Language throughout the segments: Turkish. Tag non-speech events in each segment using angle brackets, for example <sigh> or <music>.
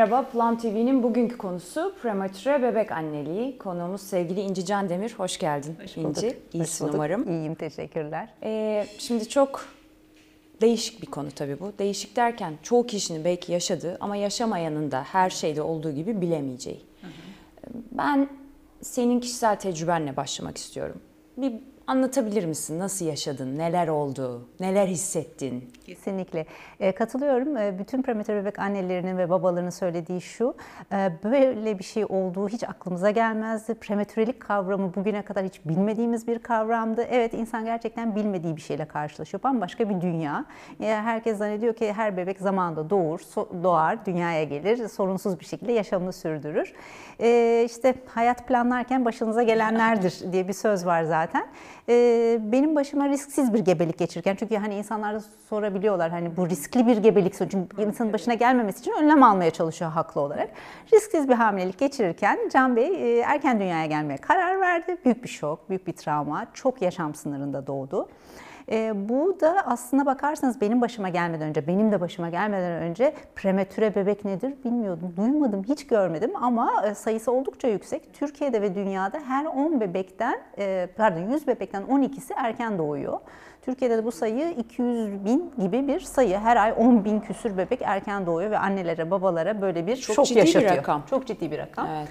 Merhaba, Plan TV'nin bugünkü konusu prematüre bebek anneliği. Konuğumuz sevgili İnci Can Demir. Hoş geldin Hoş İnci. Hoş İyisin bulduk. umarım. İyiyim, teşekkürler. Ee, şimdi çok değişik bir konu tabii bu. Değişik derken çoğu kişinin belki yaşadığı ama yaşamayanın da her şeyde olduğu gibi bilemeyeceği. Ben senin kişisel tecrübenle başlamak istiyorum. Bir anlatabilir misin? Nasıl yaşadın? Neler oldu? Neler hissettin? Kesinlikle. E, katılıyorum. E, bütün prematür bebek annelerinin ve babalarının söylediği şu, e, böyle bir şey olduğu hiç aklımıza gelmezdi. Prematürelik kavramı bugüne kadar hiç bilmediğimiz bir kavramdı. Evet insan gerçekten bilmediği bir şeyle karşılaşıyor. Bambaşka bir dünya. E, herkes zannediyor ki her bebek zamanında doğur, so- doğar, dünyaya gelir, sorunsuz bir şekilde yaşamını sürdürür. E, işte hayat planlarken başınıza gelenlerdir diye bir söz var zaten. E, benim başıma risksiz bir gebelik geçirirken çünkü hani insanlar da sorabiliyorlar hani bu riskli bir gebelik çünkü insanın başına gelmemesi için önlem almaya çalışıyor haklı olarak. Risksiz bir hamilelik geçirirken Can Bey e, erken dünyaya gelmeye karar verdi. Büyük bir şok, büyük bir travma, çok yaşam sınırında doğdu. E, bu da aslına bakarsanız benim başıma gelmeden önce, benim de başıma gelmeden önce prematüre bebek nedir bilmiyordum, duymadım, hiç görmedim ama e, sayısı oldukça yüksek. Türkiye'de ve dünyada her 10 bebekten, e, pardon 100 bebekten 12'si erken doğuyor. Türkiye'de de bu sayı 200 bin gibi bir sayı. Her ay 10 bin küsür bebek erken doğuyor ve annelere, babalara böyle bir Çok şok ciddi bir rakam. Çok ciddi bir rakam. Evet.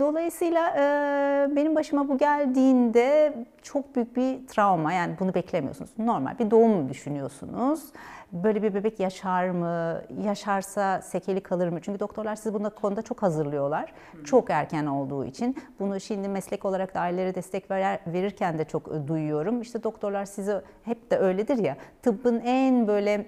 Dolayısıyla e, benim başıma bu geldiğinde çok büyük bir travma yani bunu beklemiyorsunuz. Normal bir doğum düşünüyorsunuz. Böyle bir bebek yaşar mı? Yaşarsa sekeli kalır mı? Çünkü doktorlar sizi buna konuda çok hazırlıyorlar. Çok erken olduğu için. Bunu şimdi meslek olarak da ailelere destek verirken de çok e, duyuyorum. İşte doktorlar sizi hep de öyledir ya. Tıbbın en böyle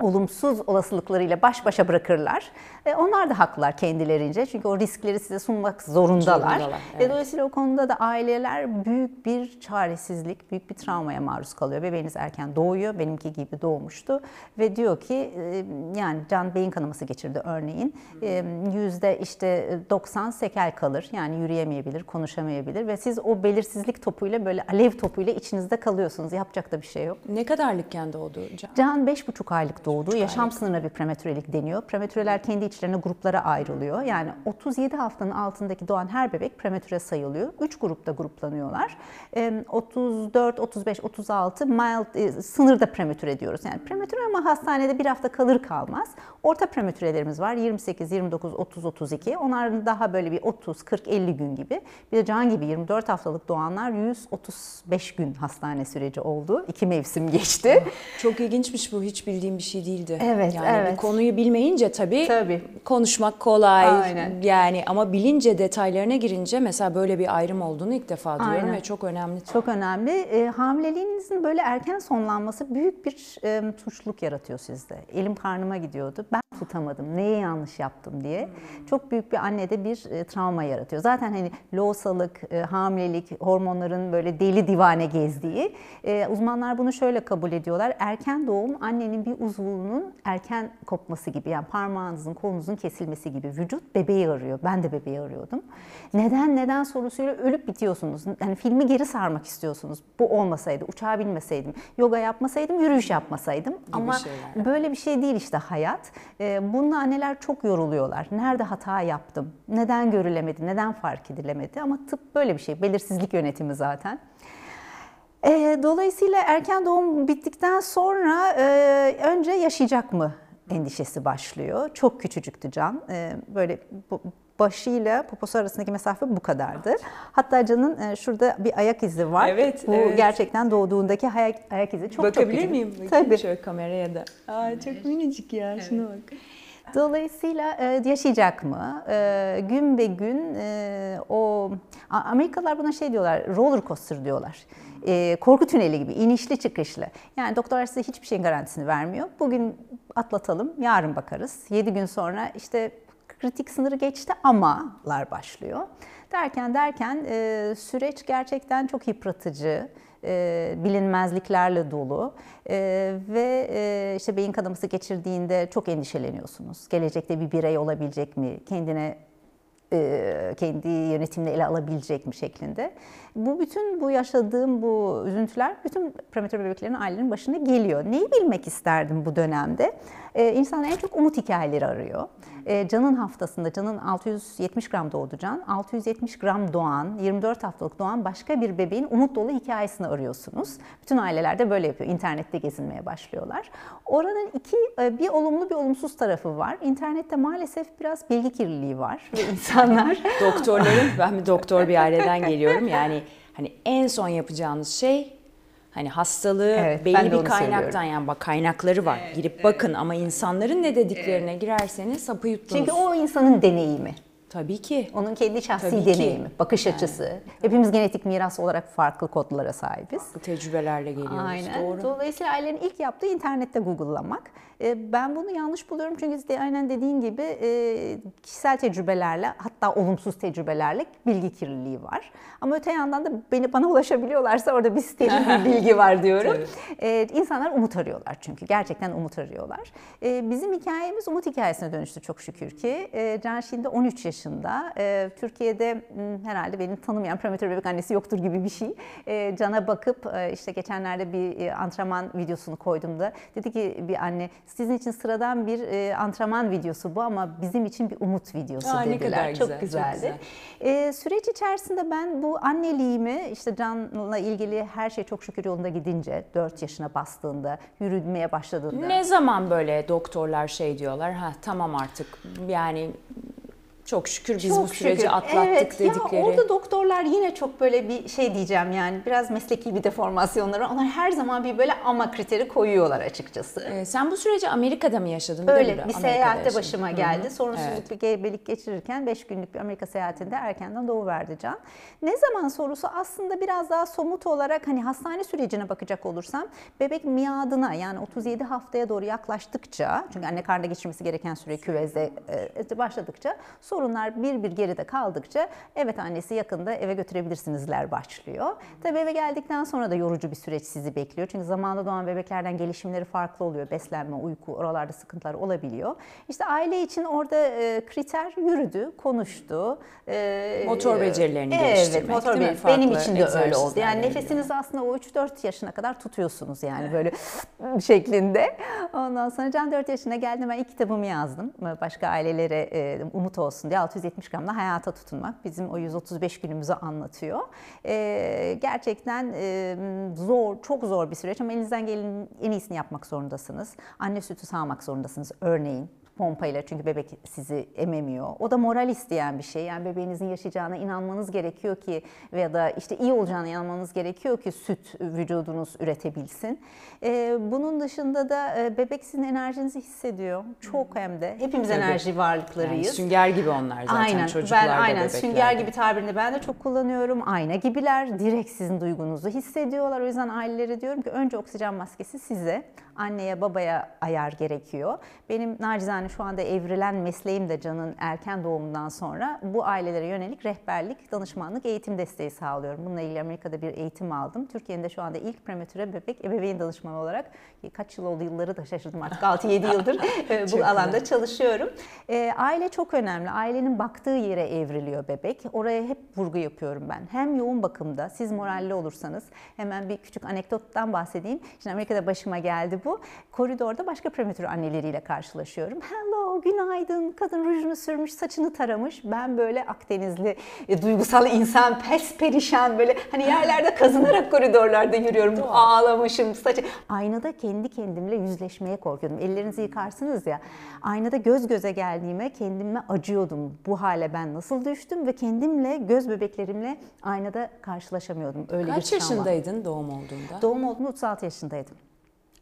olumsuz olasılıklarıyla baş başa bırakırlar. E, onlar da haklılar kendilerince çünkü o riskleri size sunmak zorundalar. Zorundalar, E, evet. dolayısıyla o konuda da aileler büyük bir çaresizlik, büyük bir travmaya maruz kalıyor. Bebeğiniz erken doğuyor, benimki gibi doğmuştu ve diyor ki e, yani can beyin kanaması geçirdi örneğin. E, Yüzde işte 90 sekel kalır yani yürüyemeyebilir, konuşamayabilir ve siz o belirsizlik topuyla böyle alev topuyla içinizde kalıyorsunuz. Yapacak da bir şey yok. Ne kadarlıkken doğdu Can? Can 5,5 aylık doğdu. Yaşam sınırına bir prematürelik deniyor. Prematüreler kendi içlerine gruplara ayrılıyor. Yani 37 haftanın altındaki doğan her bebek prematüre sayılıyor. 3 grupta gruplanıyorlar. Ee, 34, 35, 36 mild sınırda prematüre diyoruz. Yani prematüre ama hastanede bir hafta kalır kalmaz. Orta prematürelerimiz var. 28, 29, 30, 32. Onların daha böyle bir 30, 40, 50 gün gibi. Bir de Can gibi 24 haftalık doğanlar 135 gün hastane süreci oldu. İki mevsim geçti. Çok ilginçmiş bu. Hiç bildiğim bir şey değildi. Evet, yani evet. bir konuyu bilmeyince tabii, Tabii. konuşmak kolay. Aynen. Yani ama bilince detaylarına girince mesela böyle bir ayrım olduğunu ilk defa duyuyorum Aynen. ve çok önemli. Çok önemli. E, hamileliğinizin böyle erken sonlanması büyük bir e, suçluluk yaratıyor sizde. Elim karnıma gidiyordu. Ben tutamadım. Neyi yanlış yaptım diye. Çok büyük bir annede bir e, travma yaratıyor. Zaten hani loğusalık, e, hamilelik, hormonların böyle deli divane gezdiği. E, uzmanlar bunu şöyle kabul ediyorlar. Erken doğum annenin bir uzvunun erken kopması gibi. Yani parmağınızın, kolunuzun kesilmesi gibi. Vücut bebeği arıyor. Ben de bebeği arıyordum. Neden neden sorusuyla ölüp bitiyorsunuz. Yani filmi geri sarmak istiyorsunuz. Bu olmasaydı, uçağa binmeseydim, yoga yapmasaydım, yürüyüş yapmasaydım. Ama şeyler. böyle bir şey değil işte hayat. Ee, bununla anneler çok yoruluyorlar. Nerede hata yaptım? Neden görülemedi? Neden fark edilemedi? Ama tıp böyle bir şey. Belirsizlik yönetimi zaten. Ee, dolayısıyla erken doğum bittikten sonra e, önce yaşayacak mı endişesi başlıyor. Çok küçücüktü Can. Ee, böyle bu- başıyla poposu arasındaki mesafe bu kadardı. Hatta Can'ın e, şurada bir ayak izi var. Evet, Bu evet. gerçekten doğduğundaki ayak, ayak izi çok çok Bakabilir küçük. miyim? Tabii. Şöyle kameraya da. Aa, çok minicik ya. Şuna bak. Dolayısıyla e, yaşayacak mı? E, gün be gün e, o Amerikalılar buna şey diyorlar, roller coaster diyorlar. E, korku tüneli gibi, inişli çıkışlı. Yani doktorlar size hiçbir şeyin garantisini vermiyor. Bugün atlatalım, yarın bakarız. 7 gün sonra işte kritik sınırı geçti amalar başlıyor. Derken derken e, süreç gerçekten çok yıpratıcı e, bilinmezliklerle dolu E, ve e, işte beyin kanaması geçirdiğinde çok endişeleniyorsunuz. Gelecekte bir birey olabilecek mi? Kendine kendi yönetimini ele alabilecek mi şeklinde. Bu bütün bu yaşadığım bu üzüntüler bütün prematür bebeklerin ailenin başına geliyor. Neyi bilmek isterdim bu dönemde? E, insan en çok umut hikayeleri arıyor. E, Can'ın haftasında, Can'ın 670 gram doğdu Can. 670 gram doğan, 24 haftalık doğan başka bir bebeğin umut dolu hikayesini arıyorsunuz. Bütün aileler de böyle yapıyor. İnternette gezinmeye başlıyorlar. Oranın iki, e, bir olumlu bir olumsuz tarafı var. İnternette maalesef biraz bilgi kirliliği var ve <laughs> insanlar Doktorların, ben bir doktor bir aileden geliyorum. Yani hani en son yapacağınız şey hani hastalığı Evet, belli bir kaynaktan söylüyorum. yani bak kaynakları var. Girip bakın ama insanların ne dediklerine girerseniz sapı yuttunuz. çünkü o insanın deneyimi. Tabii ki. Onun kendi şahsi Tabii ki. deneyimi, bakış açısı. Hepimiz genetik miras olarak farklı kodlara sahibiz. Bu tecrübelerle geliyoruz. Aynen. Doğru. Dolayısıyla ailenin ilk yaptığı internette Google'lamak. E, Ben bunu yanlış buluyorum çünkü de aynen dediğin gibi e, kişisel tecrübelerle hatta olumsuz tecrübelerle bilgi kirliliği var. Ama öte yandan da beni bana ulaşabiliyorlarsa orada bir steril bir <laughs> bilgi var diyorum. E, insanlar umut arıyorlar çünkü gerçekten umut arıyorlar. E, bizim hikayemiz umut hikayesine dönüştü çok şükür ki. Can şimdi 13 yaşında. E, Türkiye'de m, herhalde benim tanımayan prematür bebek annesi yoktur gibi bir şey. E, Can'a bakıp e, işte geçenlerde bir e, antrenman videosunu koydum da dedi ki bir anne sizin için sıradan bir e, antrenman videosu bu ama bizim için bir umut videosu Aa, ne dediler. kadar güzel, çok çok güzeldi. güzel. E, süreç içerisinde ben bu anneliğimi işte Can'la ilgili her şey çok şükür yolunda gidince 4 yaşına bastığında yürümeye başladığında Ne zaman böyle doktorlar şey diyorlar, ha tamam artık yani çok şükür biz Çok bu süreci şükür. atlattık evet, dedikleri. Ya orada doktorlar yine çok böyle bir şey diyeceğim yani biraz mesleki bir deformasyonları. Onlar her zaman bir böyle ama kriteri koyuyorlar açıkçası. Ee, sen bu süreci Amerika'da mı yaşadın? Öyle bir Amerika'da seyahatte yaşadın. başıma geldi. Sorunsuzluk Evet. bir gebelik geçirirken 5 günlük bir Amerika seyahatinde erkenden doğuverdi Can. Ne zaman sorusu aslında biraz daha somut olarak hani hastane sürecine bakacak olursam bebek miadına yani 37 haftaya doğru yaklaştıkça çünkü anne karnında geçirmesi gereken süre küvezde e, başladıkça sorunlar bir bir geride kaldıkça evet annesi yakında eve götürebilirsinizler başlıyor. Tabii eve geldikten sonra da yorucu bir süreç sizi bekliyor. Çünkü zamanında doğan bebeklerden gelişimleri farklı oluyor. Beslenme, uyku, oralarda sıkıntılar olabiliyor. İşte aile için orada e, kriter yürüdü, konuştu. E, Motor becerilerini evet, geliştirmek, motor değil mi? beceri- Benim için de öyle oldu. Yani nefesinizi aslında o 3-4 yaşına kadar tutuyorsunuz yani böyle <laughs> şeklinde. Ondan sonra Can 4 yaşına geldi ben ilk kitabımı yazdım. Başka ailelere e, umut olsun diye 670 gramla hayata tutunmak. Bizim o 135 günümüzü anlatıyor. E, gerçekten e, zor, çok zor bir süreç ama elinizden gelenin en iyisini yapmak zorundasınız. Anne sütü sağmak zorundasınız örneğin pompayla çünkü bebek sizi ememiyor. O da moral isteyen bir şey. Yani bebeğinizin yaşayacağına inanmanız gerekiyor ki veya da işte iyi olacağına inanmanız gerekiyor ki süt vücudunuz üretebilsin. Ee, bunun dışında da e, bebek sizin enerjinizi hissediyor. Çok hem de. Hepimiz Tabii. enerji Yani varlıklarıyız. sünger gibi onlar zaten Aynen. çocuklar Ben da aynen bebekler sünger gibi tabirini ben de çok kullanıyorum. Ayna gibiler. Direkt sizin duygunuzu hissediyorlar. O yüzden ailelere diyorum ki önce oksijen maskesi size, anneye babaya ayar gerekiyor. Benim nacizane şu anda evrilen mesleğim de Can'ın erken doğumundan sonra bu ailelere yönelik rehberlik, danışmanlık, eğitim desteği sağlıyorum. Bununla ilgili Amerika'da bir eğitim aldım. Türkiye'nin de şu anda ilk prematüre bebek ebeveyn danışmanı olarak kaç yıl oldu yılları da şaşırdım artık 6-7 <laughs> yıldır e, bu alanda güzel. çalışıyorum. E, aile çok önemli. Ailenin baktığı yere evriliyor bebek. Oraya hep vurgu yapıyorum ben. Hem yoğun bakımda siz moralli olursanız hemen bir küçük anekdottan bahsedeyim. Şimdi Amerika'da başıma geldi bu. Koridorda başka prematür anneleriyle karşılaşıyorum. Hello, günaydın. Kadın rujunu sürmüş, saçını taramış. Ben böyle Akdenizli e, duygusal insan, pes perişan böyle hani yerlerde kazınarak koridorlarda yürüyorum. Ağlamışım, saçı. Aynada kendi kendimle yüzleşmeye korkuyordum. Ellerinizi yıkarsınız ya. Aynada göz göze geldiğime kendime acıyordum. Bu hale ben nasıl düştüm ve kendimle, göz bebeklerimle aynada karşılaşamıyordum. Öyle Kaç yaşındaydın doğum olduğunda? Doğum olduğunda 36 yaşındaydım.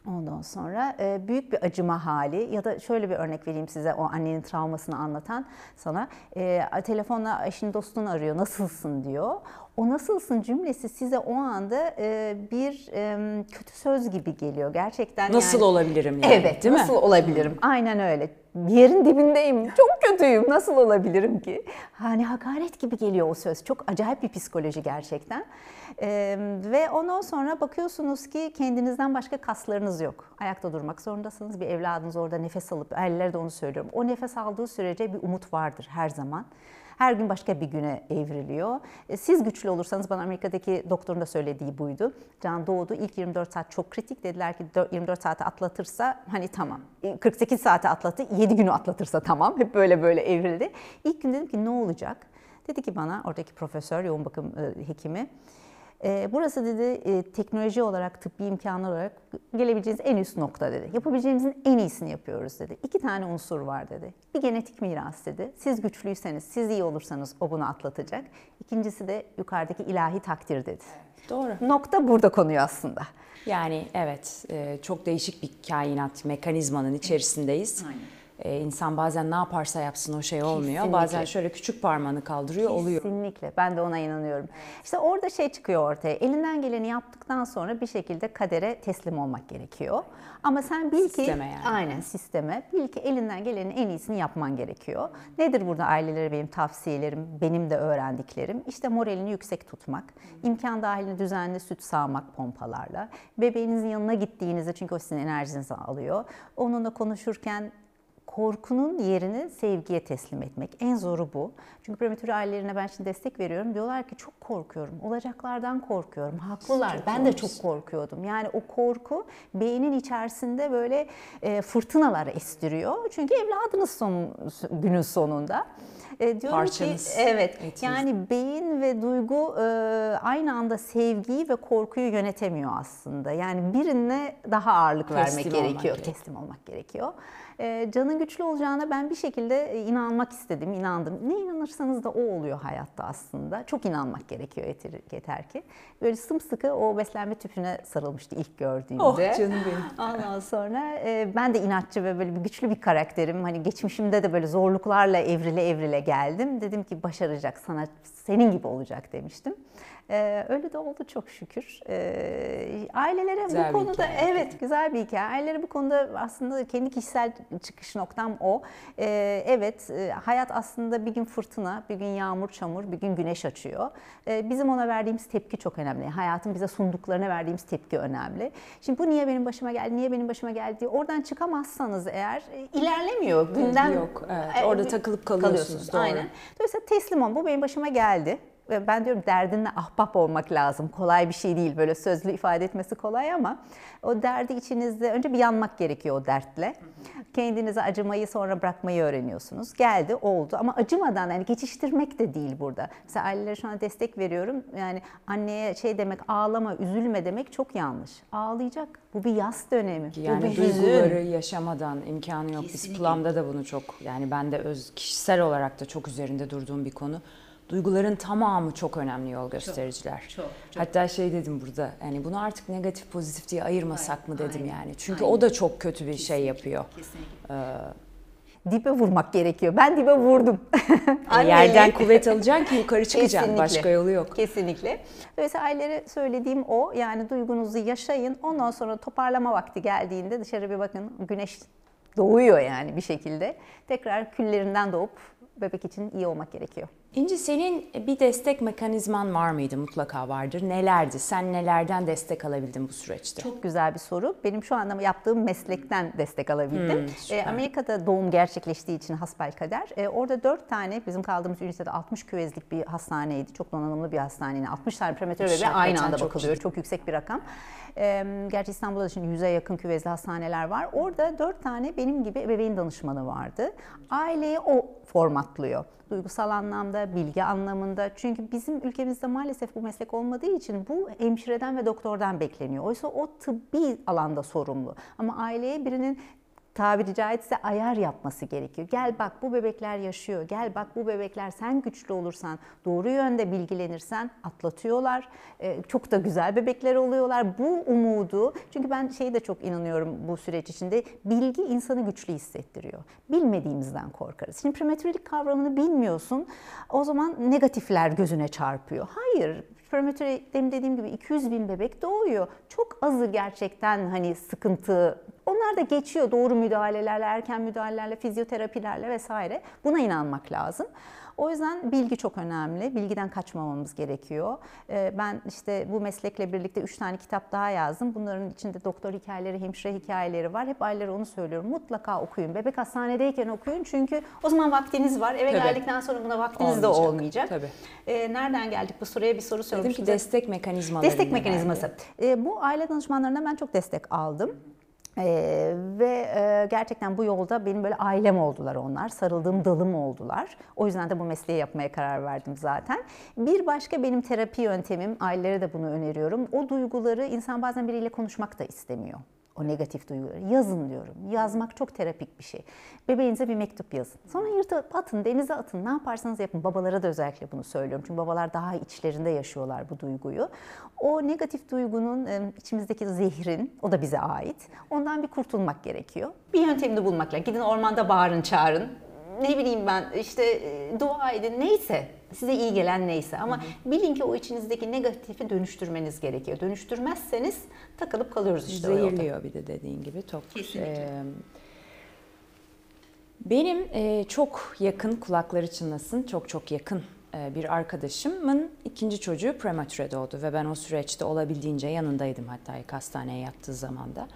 Ondan sonra e, büyük bir acıma hali ya da şöyle bir örnek vereyim size o annenin travmasını anlatan sana. E, telefonla eşini dostunu arıyor nasılsın diyor. O nasılsın cümlesi size o anda e, bir e, kötü söz gibi geliyor gerçekten. Nasıl yani. olabilirim yani Evet, değil nasıl mi? olabilirim? Aynen öyle. Yerin dibindeyim. Çok kötüyüm. Nasıl olabilirim ki? Hani hakaret gibi geliyor o söz. Çok acayip bir psikoloji gerçekten. Ee, ve ondan sonra bakıyorsunuz ki kendinizden başka kaslarınız yok. Ayakta durmak zorundasınız. Bir evladınız orada nefes alıp, erlere de onu söylüyorum. O nefes aldığı sürece bir umut vardır her zaman. Her gün başka bir güne evriliyor. E, siz güçlü olursanız bana Amerika'daki doktorun da söylediği buydu. Can doğdu. İlk 24 saat çok kritik. Dediler ki 24 saati atlatırsa hani tamam. 48 saati atlattı. 7 günü atlatırsa tamam. Hep böyle böyle evrildi. İlk gün dedim ki ne olacak? Dedi ki bana oradaki profesör, yoğun bakım e, hekimi, e, burası dedi e, teknoloji olarak, tıbbi imkanlar olarak gelebileceğiniz en üst nokta dedi. Yapabileceğimizin en iyisini yapıyoruz dedi. İki tane unsur var dedi. Bir genetik miras dedi. Siz güçlüyseniz, siz iyi olursanız o bunu atlatacak. İkincisi de yukarıdaki ilahi takdir dedi. Doğru. Nokta burada konuyor aslında. Yani evet e, çok değişik bir kainat mekanizmanın içerisindeyiz. Aynen. Ee, insan bazen ne yaparsa yapsın o şey olmuyor. Kesinlikle. Bazen şöyle küçük parmağını kaldırıyor oluyor. Kesinlikle. Ben de ona inanıyorum. İşte orada şey çıkıyor ortaya. Elinden geleni yaptıktan sonra bir şekilde kadere teslim olmak gerekiyor. Ama sen bil ki Sisteme yani. aynen sisteme bil ki elinden gelenin en iyisini yapman gerekiyor. Nedir burada ailelere benim tavsiyelerim, benim de öğrendiklerim? İşte moralini yüksek tutmak, imkan dahilinde düzenli süt sağmak pompalarla, bebeğinizin yanına gittiğinizde çünkü o sizin enerjinizi alıyor. Onunla konuşurken korkunun yerini sevgiye teslim etmek. En zoru bu. Çünkü prematür ailelerine ben şimdi destek veriyorum. Diyorlar ki çok korkuyorum. Olacaklardan korkuyorum. Haklılar. Çok ben de çok korkuyordum. Yani o korku beynin içerisinde böyle e, fırtınalar estiriyor. Çünkü evladınız son günün sonunda. E, diyorum Parçanız, ki evet etiniz. yani beyin ve duygu e, aynı anda sevgiyi ve korkuyu yönetemiyor aslında. Yani birine daha ağırlık vermek Teslim olmak gerekiyor. gerekiyor. Teslim olmak gerekiyor. E, canın güçlü olacağına ben bir şekilde e, inanmak istedim, inandım. Ne inanırsanız da o oluyor hayatta aslında. Çok inanmak gerekiyor yeter, yeter ki. Böyle sımsıkı o beslenme tüpüne sarılmıştı ilk gördüğümde. Oh canım benim. <laughs> Ondan sonra e, ben de inatçı ve böyle bir güçlü bir karakterim. Hani geçmişimde de böyle zorluklarla evrile evrile geldim. Dedim ki başaracak sana senin gibi olacak demiştim. E, öyle de oldu çok şükür. E, ailelere Güzel bu konuda hikaye. evet güzel bir hikaye. Ailelere bu konuda aslında kendi kişisel çıkış noktam o. E, evet e, hayat aslında bir gün fırtına, bir gün yağmur, çamur, bir gün güneş açıyor. E, bizim ona verdiğimiz tepki çok önemli. Hayatın bize sunduklarına verdiğimiz tepki önemli. Şimdi bu niye benim başıma geldi, niye benim başıma geldi diye oradan çıkamazsanız eğer e, ilerlemiyor. Gündem Yok, evet. Orada takılıp kalıyorsunuz, doğru. Aynen. Dolayısıyla teslim ol. Bu benim başıma geldi. Ve ben diyorum derdinle ahbap olmak lazım. Kolay bir şey değil. Böyle sözlü ifade etmesi kolay ama o derdi içinizde önce bir yanmak gerekiyor o dertle. Kendinize acımayı sonra bırakmayı öğreniyorsunuz. Geldi, oldu ama acımadan yani geçiştirmek de değil burada. Mesela ailelere şu an destek veriyorum. Yani anneye şey demek ağlama, üzülme demek çok yanlış. Ağlayacak. Bu bir yas dönemi. Bu Yani bir hüzün. duyguları yaşamadan imkanı yok. Biz Kesinlikle. Plum'da da bunu çok yani ben de öz kişisel olarak da çok üzerinde durduğum bir konu. Duyguların tamamı çok önemli yol göstericiler. çok, çok. Hatta şey dedim burada yani bunu artık negatif pozitif diye ayırmasak mı dedim Aynen, yani. Çünkü aynen. o da çok kötü bir şey yapıyor. Dibe vurmak gerekiyor. Ben dibe vurdum. E, <laughs> yerden kuvvet alacaksın ki yukarı çıkacaksın. Kesinlikle. Başka yolu yok. Kesinlikle. Dolayısıyla ailelere söylediğim o. Yani duygunuzu yaşayın. Ondan sonra toparlama vakti geldiğinde dışarı bir bakın. Güneş doğuyor yani bir şekilde. Tekrar küllerinden doğup bebek için iyi olmak gerekiyor. İnci senin bir destek mekanizman var mıydı? Mutlaka vardır. Nelerdi? Sen nelerden destek alabildin bu süreçte? Çok güzel bir soru. Benim şu anda yaptığım meslekten destek alabildim. Hmm. Ee, Amerika'da doğum gerçekleştiği için hasbelkader. Ee, orada 4 tane bizim kaldığımız ünitede 60 küvezlik bir hastaneydi. Çok donanımlı bir hastane. 60 tane prematür Üç, bebeğe aynı anda çok bakılıyor. Çok yüksek bir rakam. Ee, gerçi İstanbul'da da şimdi 100'e yakın küvezli hastaneler var. Orada 4 tane benim gibi ebeveyn danışmanı vardı. Aileyi o formatlıyor. Duygusal anlamda, bilgi anlamında. Çünkü bizim ülkemizde maalesef bu meslek olmadığı için bu hemşireden ve doktordan bekleniyor. Oysa o tıbbi alanda sorumlu. Ama aileye birinin tabiri caizse ayar yapması gerekiyor. Gel bak bu bebekler yaşıyor. Gel bak bu bebekler sen güçlü olursan, doğru yönde bilgilenirsen atlatıyorlar. Ee, çok da güzel bebekler oluyorlar. Bu umudu, çünkü ben şeyi de çok inanıyorum bu süreç içinde. Bilgi insanı güçlü hissettiriyor. Bilmediğimizden korkarız. Şimdi prematürlük kavramını bilmiyorsun. O zaman negatifler gözüne çarpıyor. Hayır, prematüre dediğim gibi 200 bin bebek doğuyor. Çok azı gerçekten hani sıkıntı. Onlar da geçiyor doğru müdahalelerle, erken müdahalelerle, fizyoterapilerle vesaire. Buna inanmak lazım. O yüzden bilgi çok önemli. Bilgiden kaçmamamız gerekiyor. Ee, Ben işte bu meslekle birlikte 3 tane kitap daha yazdım. Bunların içinde doktor hikayeleri, hemşire hikayeleri var. Hep ailelere onu söylüyorum. Mutlaka okuyun. Bebek hastanedeyken okuyun. Çünkü o zaman vaktiniz var. Eve Tabii. geldikten sonra buna vaktiniz de Olmayacak. olmayacak. Tabii. Ee, nereden geldik bu soruya? Bir soru Dedim sormuştum. ki destek mekanizmaları. Destek mekanizması. Ee, bu aile danışmanlarından ben çok destek aldım. Ee, ve e, gerçekten bu yolda benim böyle ailem oldular onlar. Sarıldığım dalım oldular. O yüzden de bu mesleği yapmaya karar verdim zaten. Bir başka benim terapi yöntemim, ailelere de bunu öneriyorum. O duyguları insan bazen biriyle konuşmak da istemiyor. O negatif duyguları. Yazın diyorum. Yazmak çok terapik bir şey. Bebeğinize bir mektup yazın. Sonra yırtıp atın, denize atın. Ne yaparsanız yapın. Babalara da özellikle bunu söylüyorum. Çünkü babalar daha içlerinde yaşıyorlar bu duyguyu. O negatif duygunun, içimizdeki zehrin, o da bize ait. Ondan bir kurtulmak gerekiyor. Bir yöntemini bulmak lazım. Gidin ormanda bağırın, çağırın. Ne bileyim ben işte e, dua edin neyse size iyi gelen neyse ama bilin ki o içinizdeki negatifi dönüştürmeniz gerekiyor. Dönüştürmezseniz takılıp kalıyoruz işte o yolda. Zehirliyor bir de dediğin gibi. Çok, Kesinlikle. e, benim e, çok yakın kulakları çınlasın, çok çok yakın e, bir arkadaşımın ikinci çocuğu prematüre doğdu ve ben o süreçte olabildiğince yanındaydım hatta ilk hastaneye yattığı zamanda.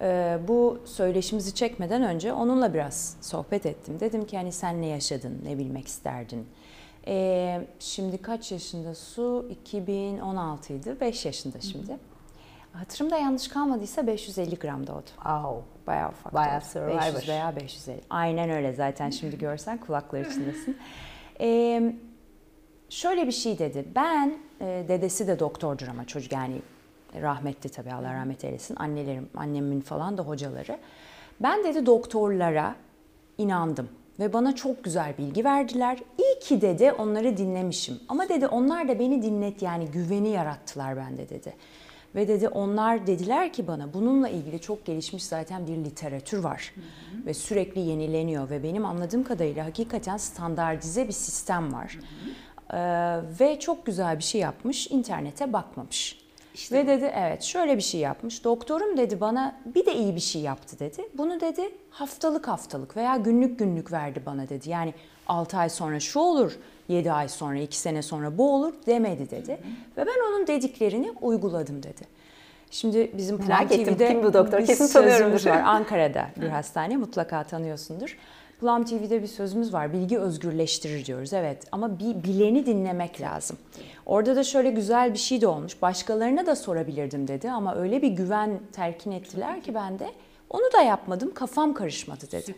E, bu söyleşimizi çekmeden önce onunla biraz sohbet ettim. Dedim ki hani sen ne yaşadın, ne bilmek isterdin? E, şimdi kaç yaşında Su? 2016 idi, 5 yaşında şimdi. Hatırımda yanlış kalmadıysa 550 gram doğdu. Au. Bayağı ufak. Bayağı doğdu. survivor. 500 veya 550. Aynen öyle zaten <laughs> şimdi görsen kulakları içindesin. <laughs> Ee, şöyle bir şey dedi. Ben, e, dedesi de doktordur ama çocuk yani rahmetli tabii Allah rahmet eylesin. Annelerim, annemin falan da hocaları. Ben dedi doktorlara inandım ve bana çok güzel bilgi verdiler. İyi ki dedi onları dinlemişim. Ama dedi onlar da beni dinlet yani güveni yarattılar bende dedi. Ve dedi onlar dediler ki bana bununla ilgili çok gelişmiş zaten bir literatür var. Ve sürekli yenileniyor ve benim anladığım kadarıyla hakikaten standartize bir sistem var. Ee, ve çok güzel bir şey yapmış, internete bakmamış. Ve dedi evet şöyle bir şey yapmış. Doktorum dedi bana bir de iyi bir şey yaptı dedi. Bunu dedi haftalık haftalık veya günlük günlük verdi bana dedi. Yani 6 ay sonra şu olur, 7 ay sonra, 2 sene sonra bu olur demedi dedi. Ve ben onun dediklerini uyguladım dedi. Şimdi bizim Merak ettim, TV'de kim bu doktor? Kesin tanıyorumdur. var. <laughs> Ankara'da bir hastane mutlaka tanıyorsundur. Plum TV'de bir sözümüz var. Bilgi özgürleştirir diyoruz. Evet ama bir bileni dinlemek lazım. Orada da şöyle güzel bir şey de olmuş. Başkalarına da sorabilirdim dedi ama öyle bir güven telkin ettiler ki ben de onu da yapmadım. Kafam karışmadı dedi.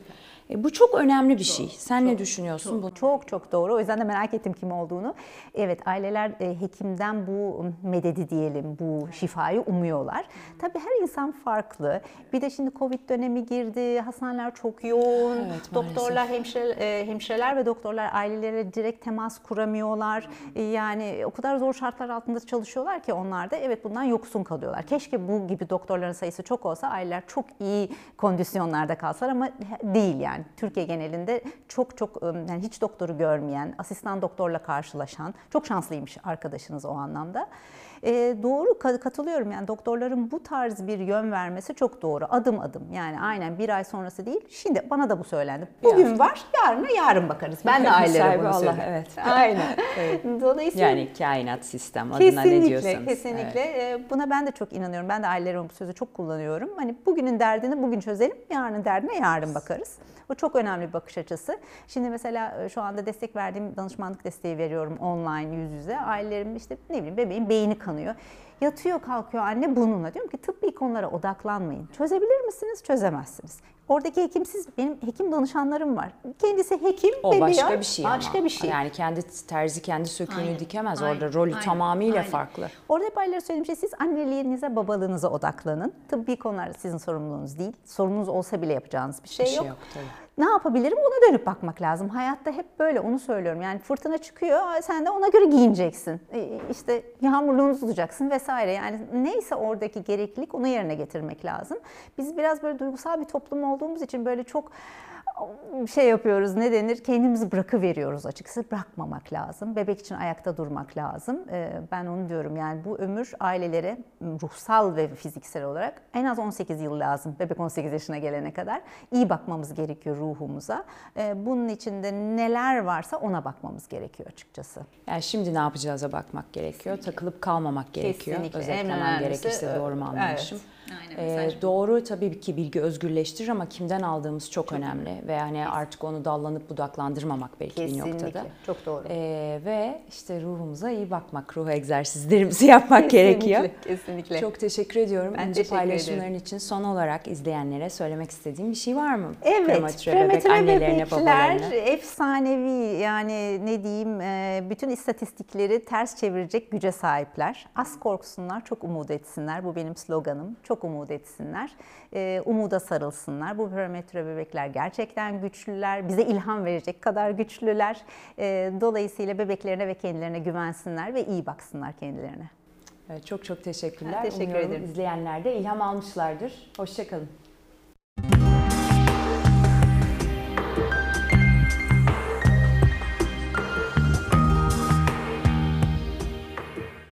E, bu çok önemli bir şey. Sen ne düşünüyorsun? bu Çok çok doğru. O yüzden de merak ettim kim olduğunu. Evet aileler e, hekimden bu mededi diyelim, bu şifayı umuyorlar. Tabii her insan farklı. Bir de şimdi Covid dönemi girdi, hastaneler çok yoğun. Evet, Doktorlar, hemşire, e, hemşireler ve doktorlar ailelere direkt temas kuramıyorlar. E, Yani o kadar zor şartlar altında çalışıyorlar ki onlar da evet bundan yoksun kalıyorlar. Keşke bu gibi doktorların sayısı çok olsa aileler çok iyi kondisyonlarda kalsalar ama değil yani. Türkiye genelinde çok çok ım, yani hiç doktoru görmeyen, asistan doktorla karşılaşan çok şanslıymış arkadaşınız o anlamda. Ee, doğru ka- katılıyorum yani doktorların bu tarz bir yön vermesi çok doğru. Adım adım yani aynen bir ay sonrası değil. Şimdi bana da bu söylendi. Bugün var, yarına yarın bakarız. Ben de ailelere bunu Allah, evet. <laughs> Aynen. Dolayısıyla Yani kainat sistem adına ne diyorsanız. kesinlikle. Evet. Buna ben de çok inanıyorum. Ben de ailelere bu sözü çok kullanıyorum. Hani bugünün derdini bugün çözelim, yarının derdine yarın bakarız. O çok önemli bir bakış açısı. Şimdi mesela e, şu anda destek verdiğim danışmanlık desteği veriyorum online yüz yüze. Ailelerim işte ne bileyim bebeğin beyni kanıyor. Yatıyor kalkıyor anne bununla. Diyorum ki tıbbi konulara odaklanmayın. Çözebilir misiniz? Çözemezsiniz. Oradaki hekim siz, benim hekim danışanlarım var. Kendisi hekim, O bebeği başka ar- bir şey Başka ama. bir şey. Yani kendi terzi kendi söküğünü Aynen, dikemez. aynen, Orada rolü aynen, tamamıyla aynen. farklı. Orada hep ailelere söylediğim şey siz anneliğinize, babalığınıza odaklanın. Tıbbi konular sizin sorumluluğunuz değil. Sorunuz olsa bile yapacağınız bir şey, Bir şey yok. yok, tabii. Ne yapabilirim ona dönüp bakmak lazım. Hayatta hep böyle onu söylüyorum. Yani fırtına çıkıyor sen de ona göre giyineceksin. E, İşte yağmurluğunu tutacaksın vesaire. Yani neyse oradaki gereklilik onu yerine getirmek lazım. Biz biraz böyle duygusal bir toplum olduğumuz için böyle çok şey yapıyoruz ne denir kendimizi bırakıveriyoruz açıkçası bırakmamak lazım. Bebek için ayakta durmak lazım. Ee, Ben onu diyorum yani bu ömür ailelere ruhsal ve fiziksel olarak en az 18 yıl lazım. Bebek 18 yaşına gelene kadar iyi bakmamız gerekiyor ruhumuza. Ee, Bunun içinde neler varsa ona bakmamız gerekiyor açıkçası. Yani şimdi ne yapacağıza bakmak gerekiyor. Takılıp kalmamak gerekiyor. Kesinlikle. Özetlemem gerekirse doğru mu evet. Aynen, bu. doğru tabii ki bilgi özgürleştirir ama kimden aldığımız çok, önemli. Ve hani artık onu dallanıp budaklandırmamak belki bir noktada. Kesinlikle. Çok doğru. Ee, ve işte ruhumuza iyi bakmak, ruh egzersizlerimizi <laughs> yapmak gerekiyor. Kesinlikle. Çok teşekkür ediyorum. Ben İnce paylaşımların ederim. için son olarak izleyenlere söylemek istediğim bir şey var mı? Evet, Prematüre bebek prematüre annelerine, bebekler babalarına. efsanevi yani ne diyeyim e, bütün istatistikleri ters çevirecek güce sahipler. Az korksunlar, çok umut etsinler. Bu benim sloganım. Çok umut etsinler. E, Umuda sarılsınlar. Bu prematüre bebekler gerçekten güçlüler. Bize ilham verecek kadar güçlüler. E, Dolayısıyla bebeklerine ve kendilerine güvensinler ve iyi baksınlar kendilerine. Evet, çok çok teşekkürler. Ben teşekkür Umuyorum ederim. izleyenler de ilham almışlardır. Hoşçakalın.